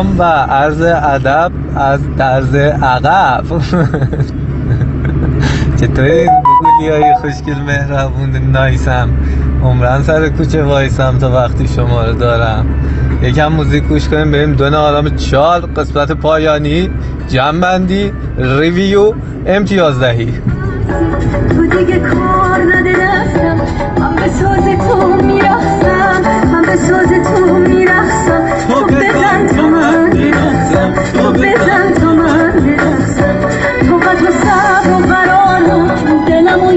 سلام و عرض ادب از درز عقب. چطوری؟ بگولی های خوشگل مهربون. نایسم. عمرن سر کوچه وایسم تا وقتی شما رو دارم. یکم موزیک گوش کنیم بریم دونه آرام چال. قسمت پایانی جنبندی ریویو امتیازدهی. تو دیگه کار نده دستم من به ساز تو میرخصم من به ساز تو میرخصم تو تا تو بزن تا من برخصم تو قد و صبر و قرار و دلم و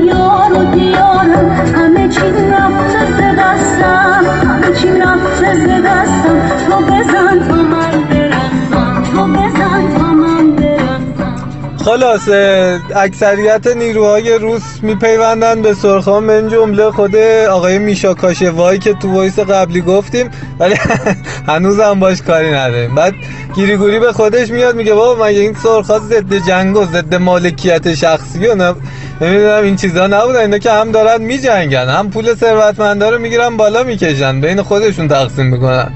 خلاصه اکثریت نیروهای روس میپیوندن به سرخان من جمله خود آقای میشا کاشوایی که تو voice قبلی گفتیم ولی هنوز هم باش کاری نداریم. بعد گیریگوری به خودش میاد میگه بابا مگه این سرخا ضد جنگ و ضد مالکیت شخصی و نه نمی‌دونم این چیزا نبودن. اینا که هم دارن میجنگن هم پول ثروتمندا رو می‌گیرن بالا می‌کشن. بین خودشون تقسیم می‌کنن.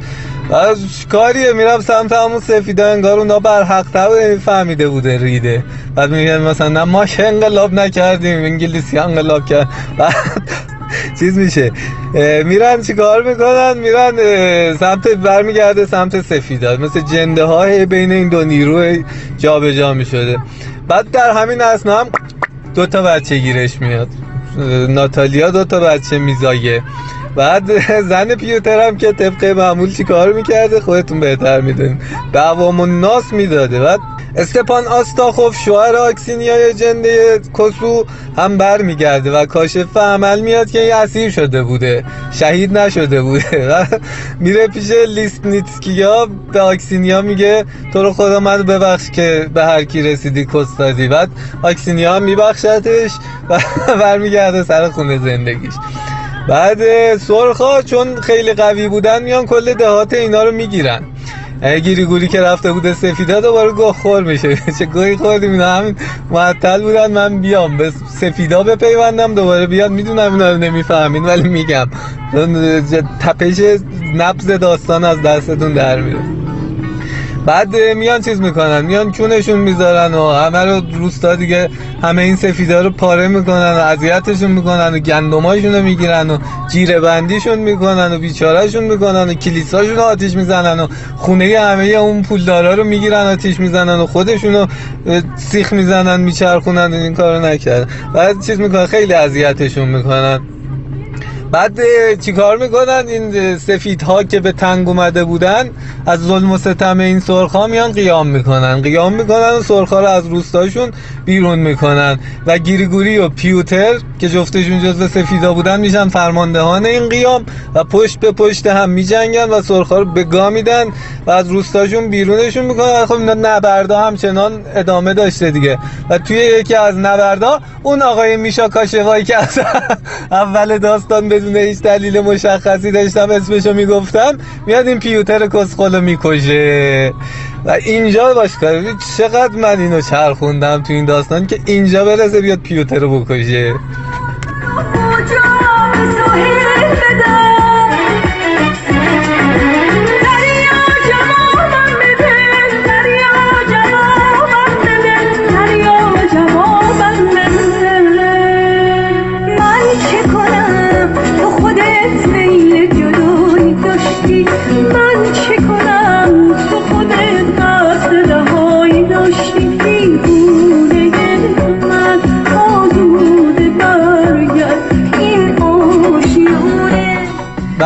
کاریه میرم سمت همون سفیده انگار اونا بر حق تر فهمیده بوده ریده. بعد میگن مثلا نه ما که انقلاب نکردیم انگلیسی انقلاب کرد. بعد چیز میشه. میرن چیکار می‌کنن؟ میرن سمت برمیگرده سمت سفیدا مثل جنده های بین این دو نیرو جابجا جا می‌شده. بعد در همین اثنا هم دو تا بچه گیرش میاد. ناتالیا دو تا بچه میزایه. بعد زن پیوتر هم که طبق معمول چی کار می‌کرده خودتون بهتر می‌دونین. به عوام الناس می‌داده. بعد استپان آستاخوف شوهر آکسینیای جنده کسو هم بر میگرده و کاشف عمل میاد که این اسیر شده بوده. شهید نشده بوده. و میره پیش لیسنیتسکیا به آکسینیا میگه تو رو خدا من ببخش که به هر کی رسیدی کس دادی. بعد آکسینیا هم میبخشتش و برمیگرده سر خونه زندگیش. بعد سرخا چون خیلی قوی بودن میان کل دهات اینا رو می‌گیرن. گیری گوری که رفته بوده سفیدا دوباره گوه خور میشه. چه گوهی خوردیم اینا؟ همین معطل بودن من بیام. به سفیدا بپیوندم دوباره بیاد. می‌دونم اینا رو نمی‌فهمین ولی میگم. تپش نبز داستان از دستتون در میره بعد میان چیز می‌کنن میان چونشون می‌ذارن و همه رو روستا دیگه همه این سفیدا رو پاره می‌کنن و اذیتشون می‌کنن و گندماشون رو می‌گیرن و جیره بندیشون می‌کنن و بیچارهشون می‌کنن و کلیساشون رو آتیش می‌زنن و خونه همه اون پولدارا رو می‌گیرن آتیش می‌زنن و خودشون رو سیخ می‌زنن میچرخونن این کارو نکردن. بعد چیز می‌کنن خیلی اذیتشون می‌کنن. بعد چیکار می‌کنن؟ این اه، سفیدها که به تنگ اومده بودن از ظلم و ستم این سرخا میان قیام می‌کنن. قیام می‌کنن و سرخا رو از روستاشون بیرون می‌کنن. و گیریگوری و پیوتر که جفتشون جزو سفیدا بودن میشن فرماندهان این قیام و پشت به پشت هم میجنگن و سرخا رو به گا میدن و از روستاشون بیرونشون می‌کنن. خب اینا نبردا همچنان ادامه داشته دیگه. و توی یکی از نبردا اون آقای میشا کاشوایی که از اول داستان بدون هیچ دلیل مشخصی داشتم اسمشو می‌گفتم میاد این پیوتر کسخلو می‌کشه. و اینجا باش کار چقدر من اینو چرخوندم تو این داستان که اینجا برسه بیاد پیوتر رو بکشه.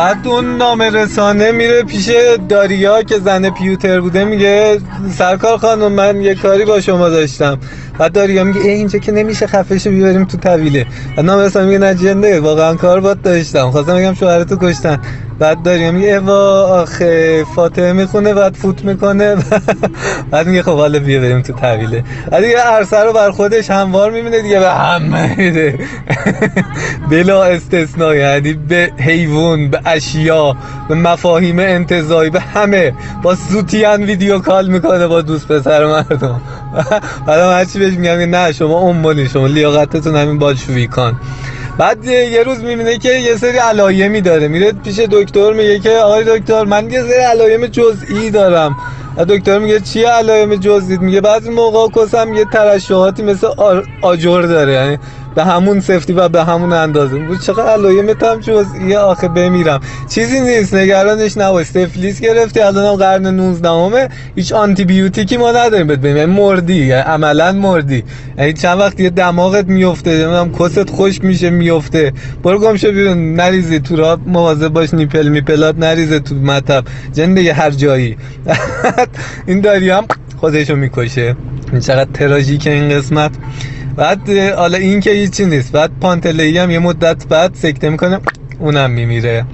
بعد اون نامه رسانه میره پیش داریا که زن پیوتر بوده میگه سرکار خانم من یه کاری با شما داشتم. بعد داریا میگه ای اینجا که نمیشه خفش بیاریم تو طویله بعد نامه رسانه میگه نه جنده واقعا کار باد داشتم. خواستم بگم شوهرتو کشتن. بعد داریا میگه وا آخه فاطمه می‌خونه بعد فوت می‌کنه. بعد میگه خب حالا بیا بریم تو طویله بعد دیگه عرصه رو بر خودش هموار می‌بینه دیگه به همه میده. بلا استثنا یعنی به حیوان به اشیا به مفاهیم انتظایی به همه. با سوتیان ویدیو کال می‌کنه با دوست پسر مردم. بعدم هرچی بهش میگم نه شما عنوانی شما لیاقتتون همین بالشویکان بعد یه روز می‌بینه که یه سری علایمی داره. میره پیش دکتر میگه که آقای دکتر من یه سری علایم جزئی دارم. دکتر میگه چیه علائم جزئیت؟ میگه بعضی موقع کسم یه ترشحاتی مثل آجر داره. یعنی به همون سفتی و به همون اندازه. بود چقدر علایمت هم جزئیه آخه بمیرم. چیزی نیست. نگرانش نباش. سفلیس گرفتی. الانم قرن 19 همه هیچ آنتی بیوتیکی ما نداریم. بهت ببین یعنی مردی. یعنی عملا مردی. یعنی چند وقت یه دماغت میفته. نمی‌دونم کست خشک میشه میفته. برو گم شو بیرون. نریزی تو راه. مواظب باش nipple میپلات. نریزه تو مطب. زنده هر جایی. این داری خودشو می‌کشه. چقدر تراژیک این قسمت. بعد حالا این که هیچی نیست. بعد پانتلی هم یه مدت بعد سکته می‌کنه اونم میمیره.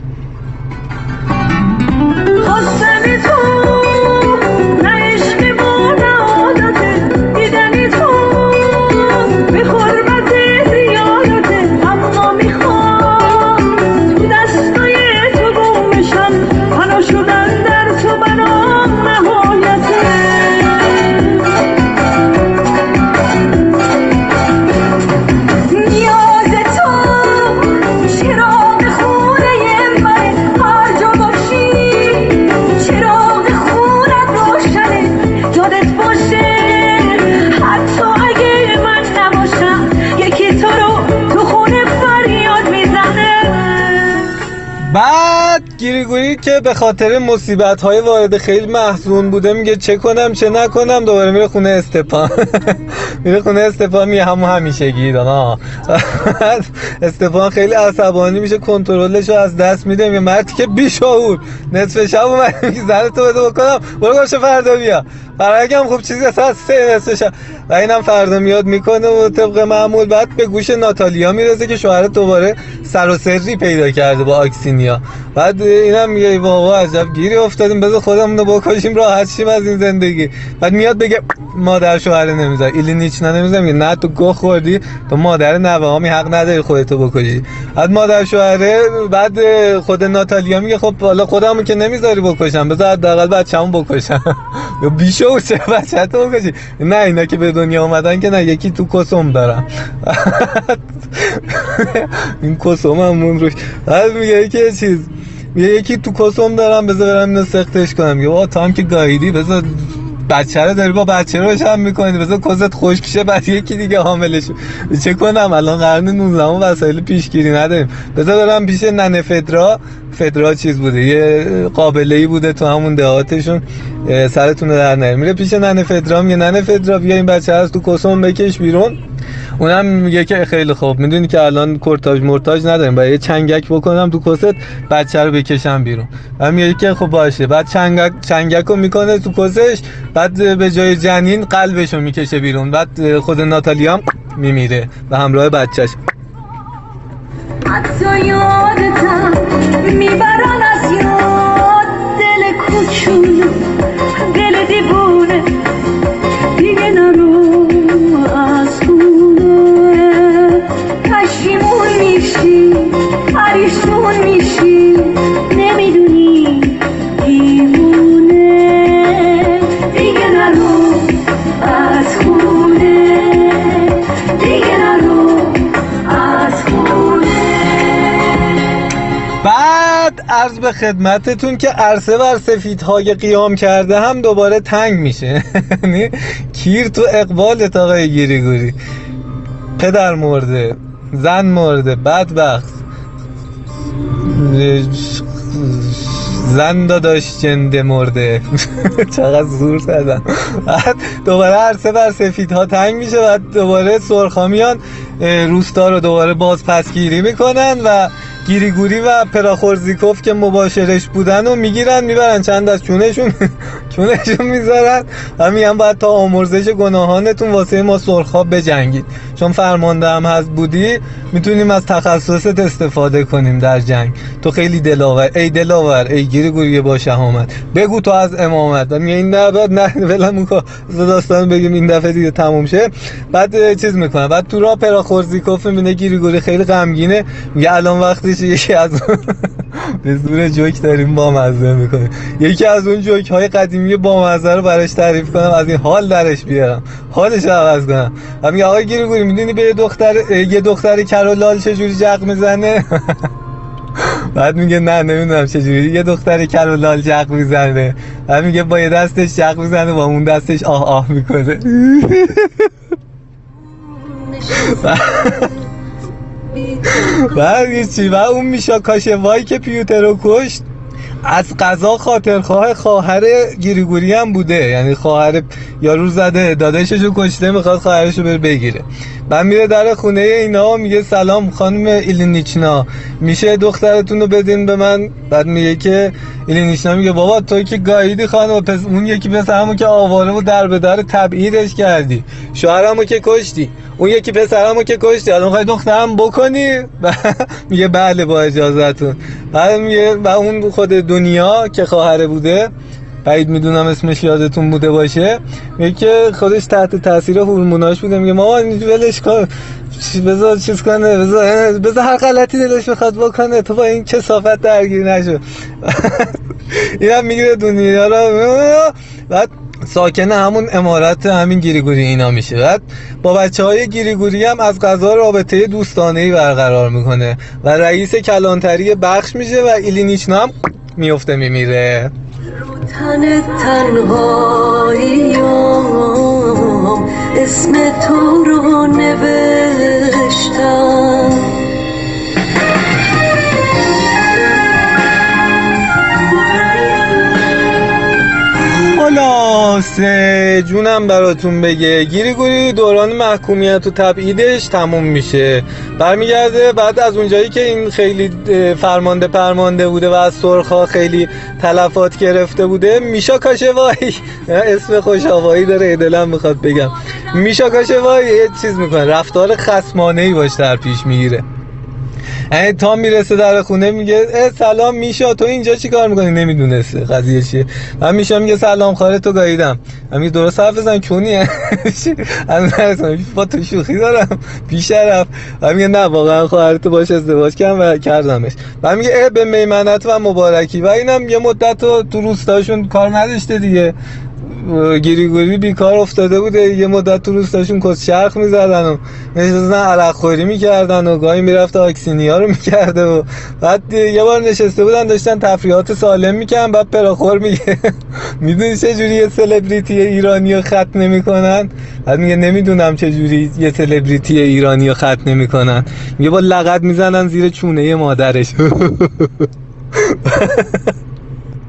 به خاطر مصیبت های وارد خیلی محزون بوده میگه چه کنم چه نکنم دوباره میره خونه استپان. میره خونه استپان میگه همون همیشه گیدانا استپان خیلی عصبانی میشه کنترلش رو از دست میده میگه مردی که بیشعور. نصف شب اومد میگه زن تو بده بکنم. برو گوشه فردا بیا. هم خوب چیزی اصلا سه نصف شب. و اینم فردا میاد می‌کنه و طبق معمول بعد به گوش ناتالیا می‌رسه که شوهر دوباره سر و سری پیدا کرده با آکسینیا. بعد اینم میگه واقعا عجب گیری افتادیم بذار خودمون رو بکشیم راحت شیم از این زندگی. بعد میاد بگه مادر شوهر نمی‌ذاره. ایلی نیچ نمی‌ذاره. میگه نه تو گو خوردی تو مادر نوه می حق نداری خودتو بکشی. بعد مادر شوهره بعد خود ناتالیا میگه خب حالا خودمون که نمی‌ذاری بکشم. بذار حداقل بچه‌مو بکشم. یا بیشو چه بچه‌تو بکشی؟ نه اینا که دنیا اومدن که نه یکی تو کسوم دارم این کسوم همون روش. بعد میگه که چیز میگه یکی تو کسوم دارم بذار برم اینو سختش کنم. میگه تو هم که گاییدی بذار بچه رو داری با بچه رو هم می‌کنی. بذار کزت خوش شه بعد یکی دیگه حاملش. چه کنم؟ الان قرن 19 وسایل پیشگیری نداریم. بذار برم پیش ننه فدرا. فدرا چیز بوده؟ یه قابله ای بوده تو همون دهاتشون. سرتون در نره میره پیش ننه فدرا. میگه ننه فدرا بیا این بچه هست تو کسوم بکش بیرون. اونم میگه که خیلی خوب. می‌دونی که الان کورتاژ مرتاج نداریم. باید چنگک بکنم تو کست بچه رو بکشم بیرون. و میگه که خب باشه. بعد چنگک چنگک رو می‌کنه تو کسش بعد به جای جنین قلبش رو می‌کشه بیرون. بعد خود ناتالیا هم میمیره و همراه بچهش. می‌برن از یاد. عرض به خدمتتون که عرصه بر سفیدهای قیام کرده هم دوباره تنگ میشه. یعنی کیر تو اقبال آقای گیریگوری. پدر مرده زن مرده بدبخت. زن داداش جنده مرده. چقدر زور زدم. بعد دوباره عرصه بر سفیدها تنگ میشه و دوباره سرخامیان روستا رو دوباره باز پسگیری می‌کنن و گیریگوری و پراخورزیکوف که مباشرش بودن و می‌گیرن می‌برن چند از چونشون چونشون می‌ذارن. و میگن باید تا آمرزش گناهانتون واسه ما سرخاب بجنگید. چون فرمانده هم هست بودی می‌تونیم از تخصصت استفاده کنیم در جنگ. تو خیلی دلاور ای دلاور ای گیریگوری با شهامت. بگو تو از امامت. و میگه این نه بعد نه ولمون که داستان بگیم این دفعه دیگه تموم شه. بعد چیز می‌کنه. بعد تو را پراخورزیکوف می‌بینه گیریگوری خیلی غمگینه. میگه الان وقتی یکی از به زور جوک داریم با مزه می‌کنیم. یکی از اون جوک های قدیمی با مزه رو براش تعریف کنم از این حال درش بیارم. حالش عوض کنم. و میگه آقای گیری می‌دونی به دختر یه دختر کرولال چجوری جق می‌زنه؟ بعد میگه نه نمی‌دونم چجوری. یه دختر کل و لال جق می‌زنه. بعد میگه با یه دستش جق می‌زنه با اون دستش آه آه می‌کنه. بعد چی و اون میشا کاشوایی که پیوتر رو کشت. از قضا خاطرخواه خواهر گیریگوری هم بوده. یعنی خواهر یارو زده داداشش رو کشته می‌خواد خواهرش رو بره بگیره. بعد میره در خونه اینا میگه سلام خانم ایلینیچنا. میشه دخترتون رو بدین به من؟ بعد میگه که ایلینیچنا میگه بابا توی که گاییدی خانم پس اون یکی پسرمو که آواره و در به در تبعیدش کردی. شوهرمو که کشتی. اون یکی پسرمو که کشتی. الان می‌خوای دخترم بکنی؟ میگه بله با اجازهتون. بعد میگه و اون خود دنیا که خواهره بوده بعید می‌دونم اسمش یادتون بوده باشه. میگه که خودش تحت تاثیر هورموناش بوده. میگه مامان ولش کن. بذار چیز کنه. بذار هر غلطی دلش بخواد بکنه. تو با این کسافت درگیر نشو. اینم می‌گیره دنیا رو. بعد ساکن همون امارت همین گیریگوری اینا میشه. بعد با بچه های گیریگوری هم از غذا رابطه دوستانه ای برقرار می‌کنه. و رئیس کلانتری بخش میشه و ایلینیچنا هم میفته میمیره. تن تنهاییم اسم تو رو نوشتم. خلاصه جونم براتون بگه. گیریگوری دوران محکومیت و تبعیدش تموم میشه. برمیگرده بعد از اونجایی که این خیلی فرمانده پرمانده بوده و از سرخا خیلی تلفات گرفته بوده میشا کاشوای اسم خوشاوایی داره دلم می‌خواد بگم. میشا کاشوای یه چیز می‌کنه. رفتار خسمانه ای باش در پیش می‌گیره. یعنی تا می‌رسه در خونه میگه اه سلام میشا تو اینجا چی کار می‌کنی؟ نمی‌دونسته قضیه چیه. من میشا میگه سلام خاله تو گاییدم. من میگه درست حرف بزن کونی. از با تو شوخی دارم. بیشرف من میگه نه واقعا خواهرت باش ازدواج کردم و کردمش. من میگه اه به میمنت و مبارکی. و اینم یه مدت تو تو روستاشون کار نداشته دیگه. گیریگوری بیکار افتاده بوده. یه مدت تو روستاشون کس چرخ می‌زدن و نشستن عرق خوری می‌کردن و گاهی می‌رفته آکسینیا رو می‌کرده و بعد یه بار نشسته بودن داشتن تفریحات سالم می‌کردن بعد پراخور میگه. می‌دونی چه جوری یه سلبریتی ایرانی رو خط نمی‌کنن؟ بعد میگه نمی‌دونم چه جوری یه سلبریتی ایرانی رو خط نمی‌کنن. میگه با لغت می‌زنن زیر چونه مادرش.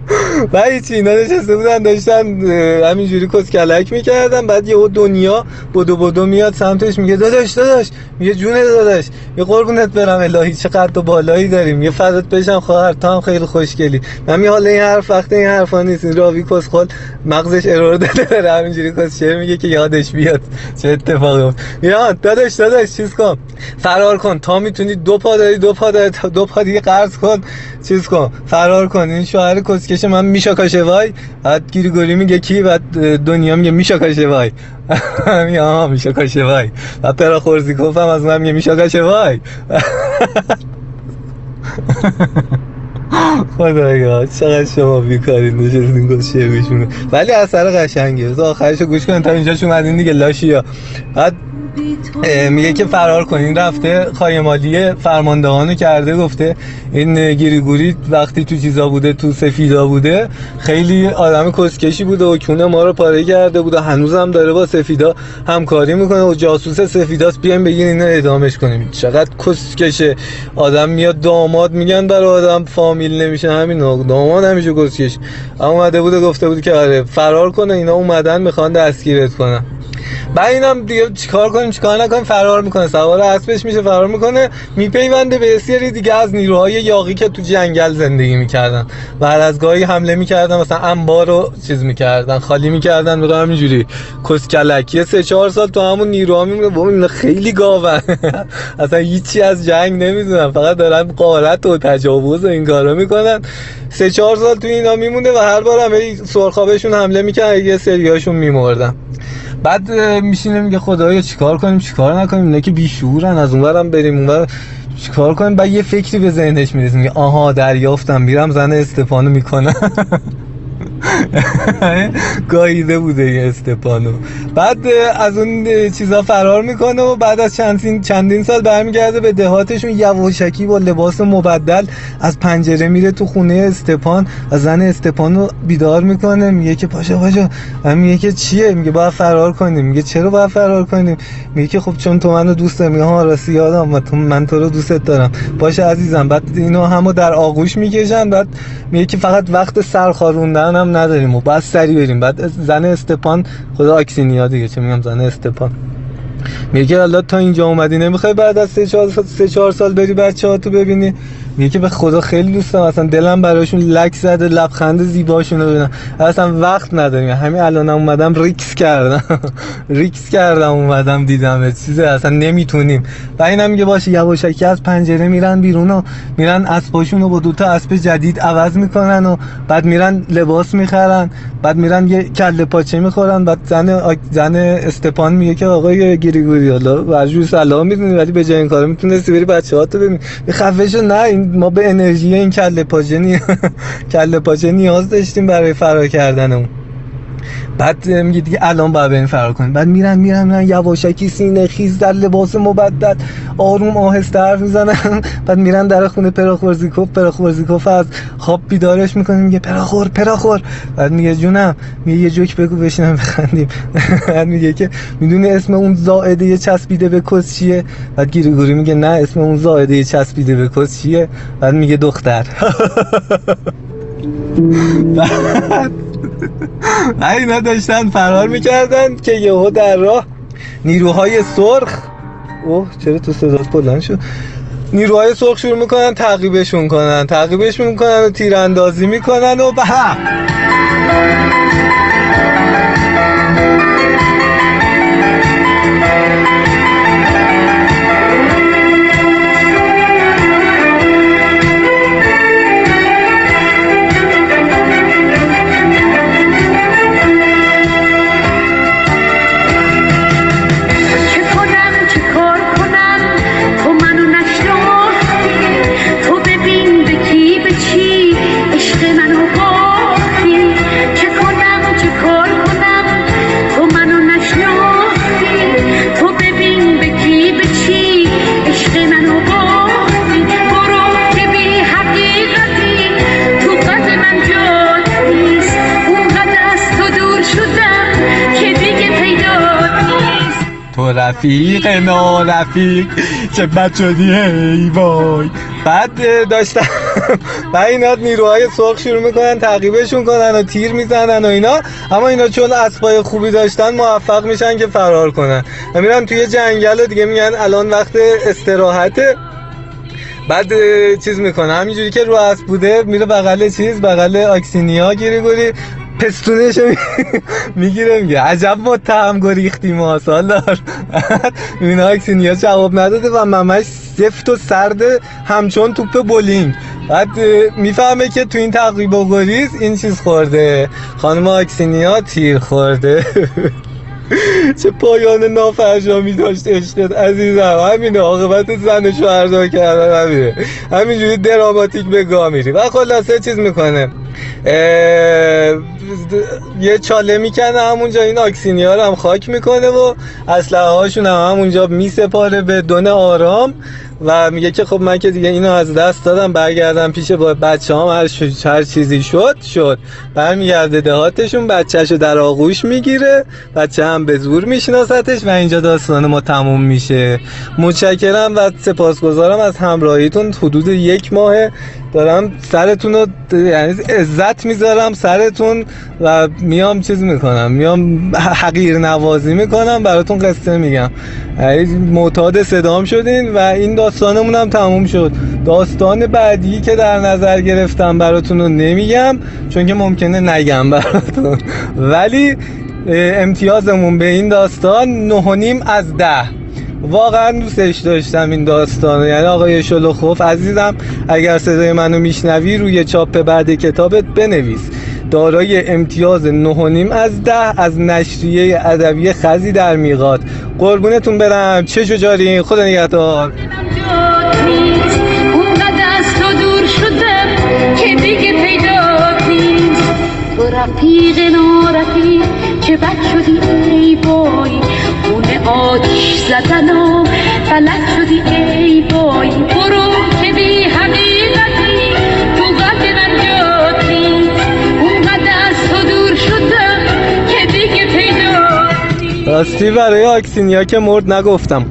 و هیچی اینا نشسته بودن داشتن همینجوری کس کلک می‌کردن. بعد یه دنیا بدو بدو میاد سمتش میگه داداش داداش. میگه جونه داداش. یه قربونت برم الهی چه قد و بالایی داریم. یه فدات بشم خواهر تو هم خیلی خوشگلی. من حالا این حرف وقت این حرفا نیست. این راوی کس خود مغزش ارور داده داره همینجوری کس چه میگه که یادش بیاد چه اتفاقی افتاد. یا داداش داداش چیز کن. فرار کن. تا می‌تونی دو پا داری دو پا داری دو پا دیگه قرض کن. چیز کن. فرار کن. این شوهر کسکش من میشا کاشوای بعد گیریگوری میگه کی بعد دنیا میگه میشا کاشوای میگه آها میشا کاشوای بعد پرا خورزیکوف هم از من میگه میشا کاشوای خدایا چقدر شما بیکارین نشستین گوش میشونه ولی اثر قشنگه آخرشو گوش کن تا اینجا اومدین دیگه لاشیا بعد میگه که فرار کنین. رفته خایمالی فرماندهانو کرده گفته این گیریگوری وقتی تو چیزا بوده تو سفیدا بوده خیلی آدم کسکشی بوده و کونه ما رو پاره کرده بوده. هنوزم داره با سفیدا همکاری می‌کنه و جاسوس سفیداست. بیایم بگین اینو ادامش کنیم. چقدر کسکشه. آدم میاد داماد میگن برای آدم فامیل نمیشه. همین داماد همیشه کسکش. اومده بوده گفته بود که آره فرار کنه. اینا اومدن می‌خوان دستگیرت کنن. بعد اینم دیگه چیکار کنیم چیکار نکنیم؟ فرار می‌کنه. سوار اسبش میشه فرار می‌کنه. میپیونده به سری دیگه از نیروهای یاقی که تو جنگل زندگی می‌کردن. هر از گاهی حمله می‌کردن مثلا انبار رو چیز می‌کردن خالی می‌کردن به همینجوری. کسکلکی سه چهار سال تو همون نیروها میمونه بابا خیلی گاون اصلا هیچی از جنگ نمی‌دونن فقط دارن قارت و تجاوز این کارا می‌کنن. سه چهار سال تو اینا میمونه و هر بار هم سرخابشون حمله می‌کردن یه سریاشون میمردن. بعد میشینه میگه خدایا چیکار کنیم چیکار نکنیم؟ اینا که بیشورن از اونورم بریم اونور چیکار کنیم؟ بعد یه فکری به ذهنش می‌رسه میگه آها دریافتم میرم زن استفانو می‌کنم. گاییده بوده این استپانو. بعد از اون چیزا فرار می‌کنه و بعد از چندین چندین سال برمیگرده به دهاتشون یواشکی با لباس مبدل از پنجره میره تو خونه استپان و زن استپانو بیدار می‌کنه. میگه که پاشا پاشا. میگه که چیه؟ میگه باید فرار کنیم. میگه چرا باید فرار کنیم؟ میگه که خب چون تو منو دوست داری. ها راستی یادم من تو رو دوست دارم. باشه عزیزم بعد اینو همو در آغوش می‌کشن. بعد میگه که فقط وقت سرخاروندن هم نداریم و بعد سری بریم. بعد زن استپان خدا آکسینیا دیگه چه میگم زن استپان. میگه حالا تا اینجا اومدی نمی‌خوای بعد از سه چهار سال, سه چهار بری بچه ها تو ببینی. میگه به خدا خیلی دوست دارم. اصلا دلم براشون لک زده لبخند زیباشون رو ببینم. اصلا وقت نداریم. همین الانم اومدم ریسک کردم. ریسک کردم اومدم دیدم. چیزه اصلا نمی‌تونیم. و اینم میگه باشه یواشکی از پنجره میرن بیرون و میرن اسباشون رو با دوتا اسب جدید عوض می‌کنن و بعد میرن لباس می‌خرن. بعد میرن یه کله پاچه می‌خورن. بعد زن زن استپان میگه که آقای گریگوری حالا سلام می‌دونی ولی به جای این کارو می‌تونستی بری بچه‌هاتو ببین. خفه نه این ما به انرژی این کله پاچه نی... کله پاچه نیاز داشتیم برای فرار کردن اون بعد میگه دیگه الان باید بریم فرار کنیم. بعد میرن میرن میرن یواشکی سینه خیز در لباس مبدل آروم آهسته حرف می‌زنن. بعد میرن در خونه پراخورزیکوف پراخورزیکوف از خواب بیدارش می‌کنه میگه پراخور پراخور. بعد میگه جونم میگه یه جوک بگو بشینم بخندیم. بعد میگه که می‌دونی اسم اون زائده چسبیده به کس چیه؟ بعد گیریگوری میگه نه اسم اون زائده چسبیده به کس چیه؟ بعد میگه دختر. اینا داشتن فرار می‌کردن که یهو در راه نیروهای سرخ اوه چرا تو صدات بلند شد؟ نیروهای سرخ شروع می‌کنن تعقیبشون کنن تعقیبش می‌کنن و تیراندازی می‌کنن و به رفیق نا رفیق چه بچه ای وای. بعد داشتن و اینا نیروهای سرخ شروع می‌کنن تعقیبشون کنن و تیر می‌زنن و اینا. اما اینا چون اسبای خوبی داشتن موفق میشن که فرار کنن. و میرن توی جنگل و دیگه میگن الان وقت استراحته. بعد چیز می‌کنه. همینجوری که رو اسب بوده میره بغل چیز بغل آکسینیا گیری گوری. پستونش می‌گیره میگه عجب ما تهم گریختیم ما سالار. این اکسینیا جواب نداده و ممش سفت و سرد همچون توپ بولینگ. بعد می‌فهمه که تو این تقریب و گریز این چیز خورده. خانم آکسینیا تیر خورده. چه پایان نافرجامی داشت عشقت عزیزم. همینه عاقبت زن شوهردار کردن همینه همینجوری دراماتیک به گاه میری. و خلاصه چیز می‌کنه. یه چاله می‌کنه همونجا این آکسینیا رو هم خاک می‌کنه و اسلحه هاشون هم همونجا میسپاره به دونه آرام. و میگه که خب من که دیگه اینو از دست دادم برگردم پیش با بچه هم هر, هر چیزی شد شد. برمیگرده دهاتشون بچهشو در آغوش می‌گیره بچه هم به زور میشناستش و اینجا داستان ما تموم میشه. متشکرم و سپاسگزارم از همراهیتون. حدود یک ماه دارم سرتون رو یعنی عزت می‌ذارم سرتون و میام چیز می‌کنم. میام حقیر نوازی می‌کنم. براتون قصه میگم. معتاد صدام شدین و این داستانمون هم تموم شد. داستان بعدی که در نظر گرفتم براتون رو نمیگم چون که ممکنه نگم براتون. ولی امتیازمون به این داستان نهونیم از ده. واقعا دوستش داشتم این داستانو یعنی آقای شلوخوف عزیزم اگر صدای منو میشنوی روی چاپ بعد کتابت بنویس. دارای امتیاز نهونیم از ده از نشریه ادبی خزی در میقات. قربونتون برم. چه جارین خدا نگهدار. تیغ نارفی چه بد شدی ای بای. خونه آتیش زدن و فلک شدی ای بای. برو که بی حقیقتی تو قد نجات نیست اونقدر از تو دور شدم که دیگه پیدا راستی برای آکسینیا که مرد نگفتم.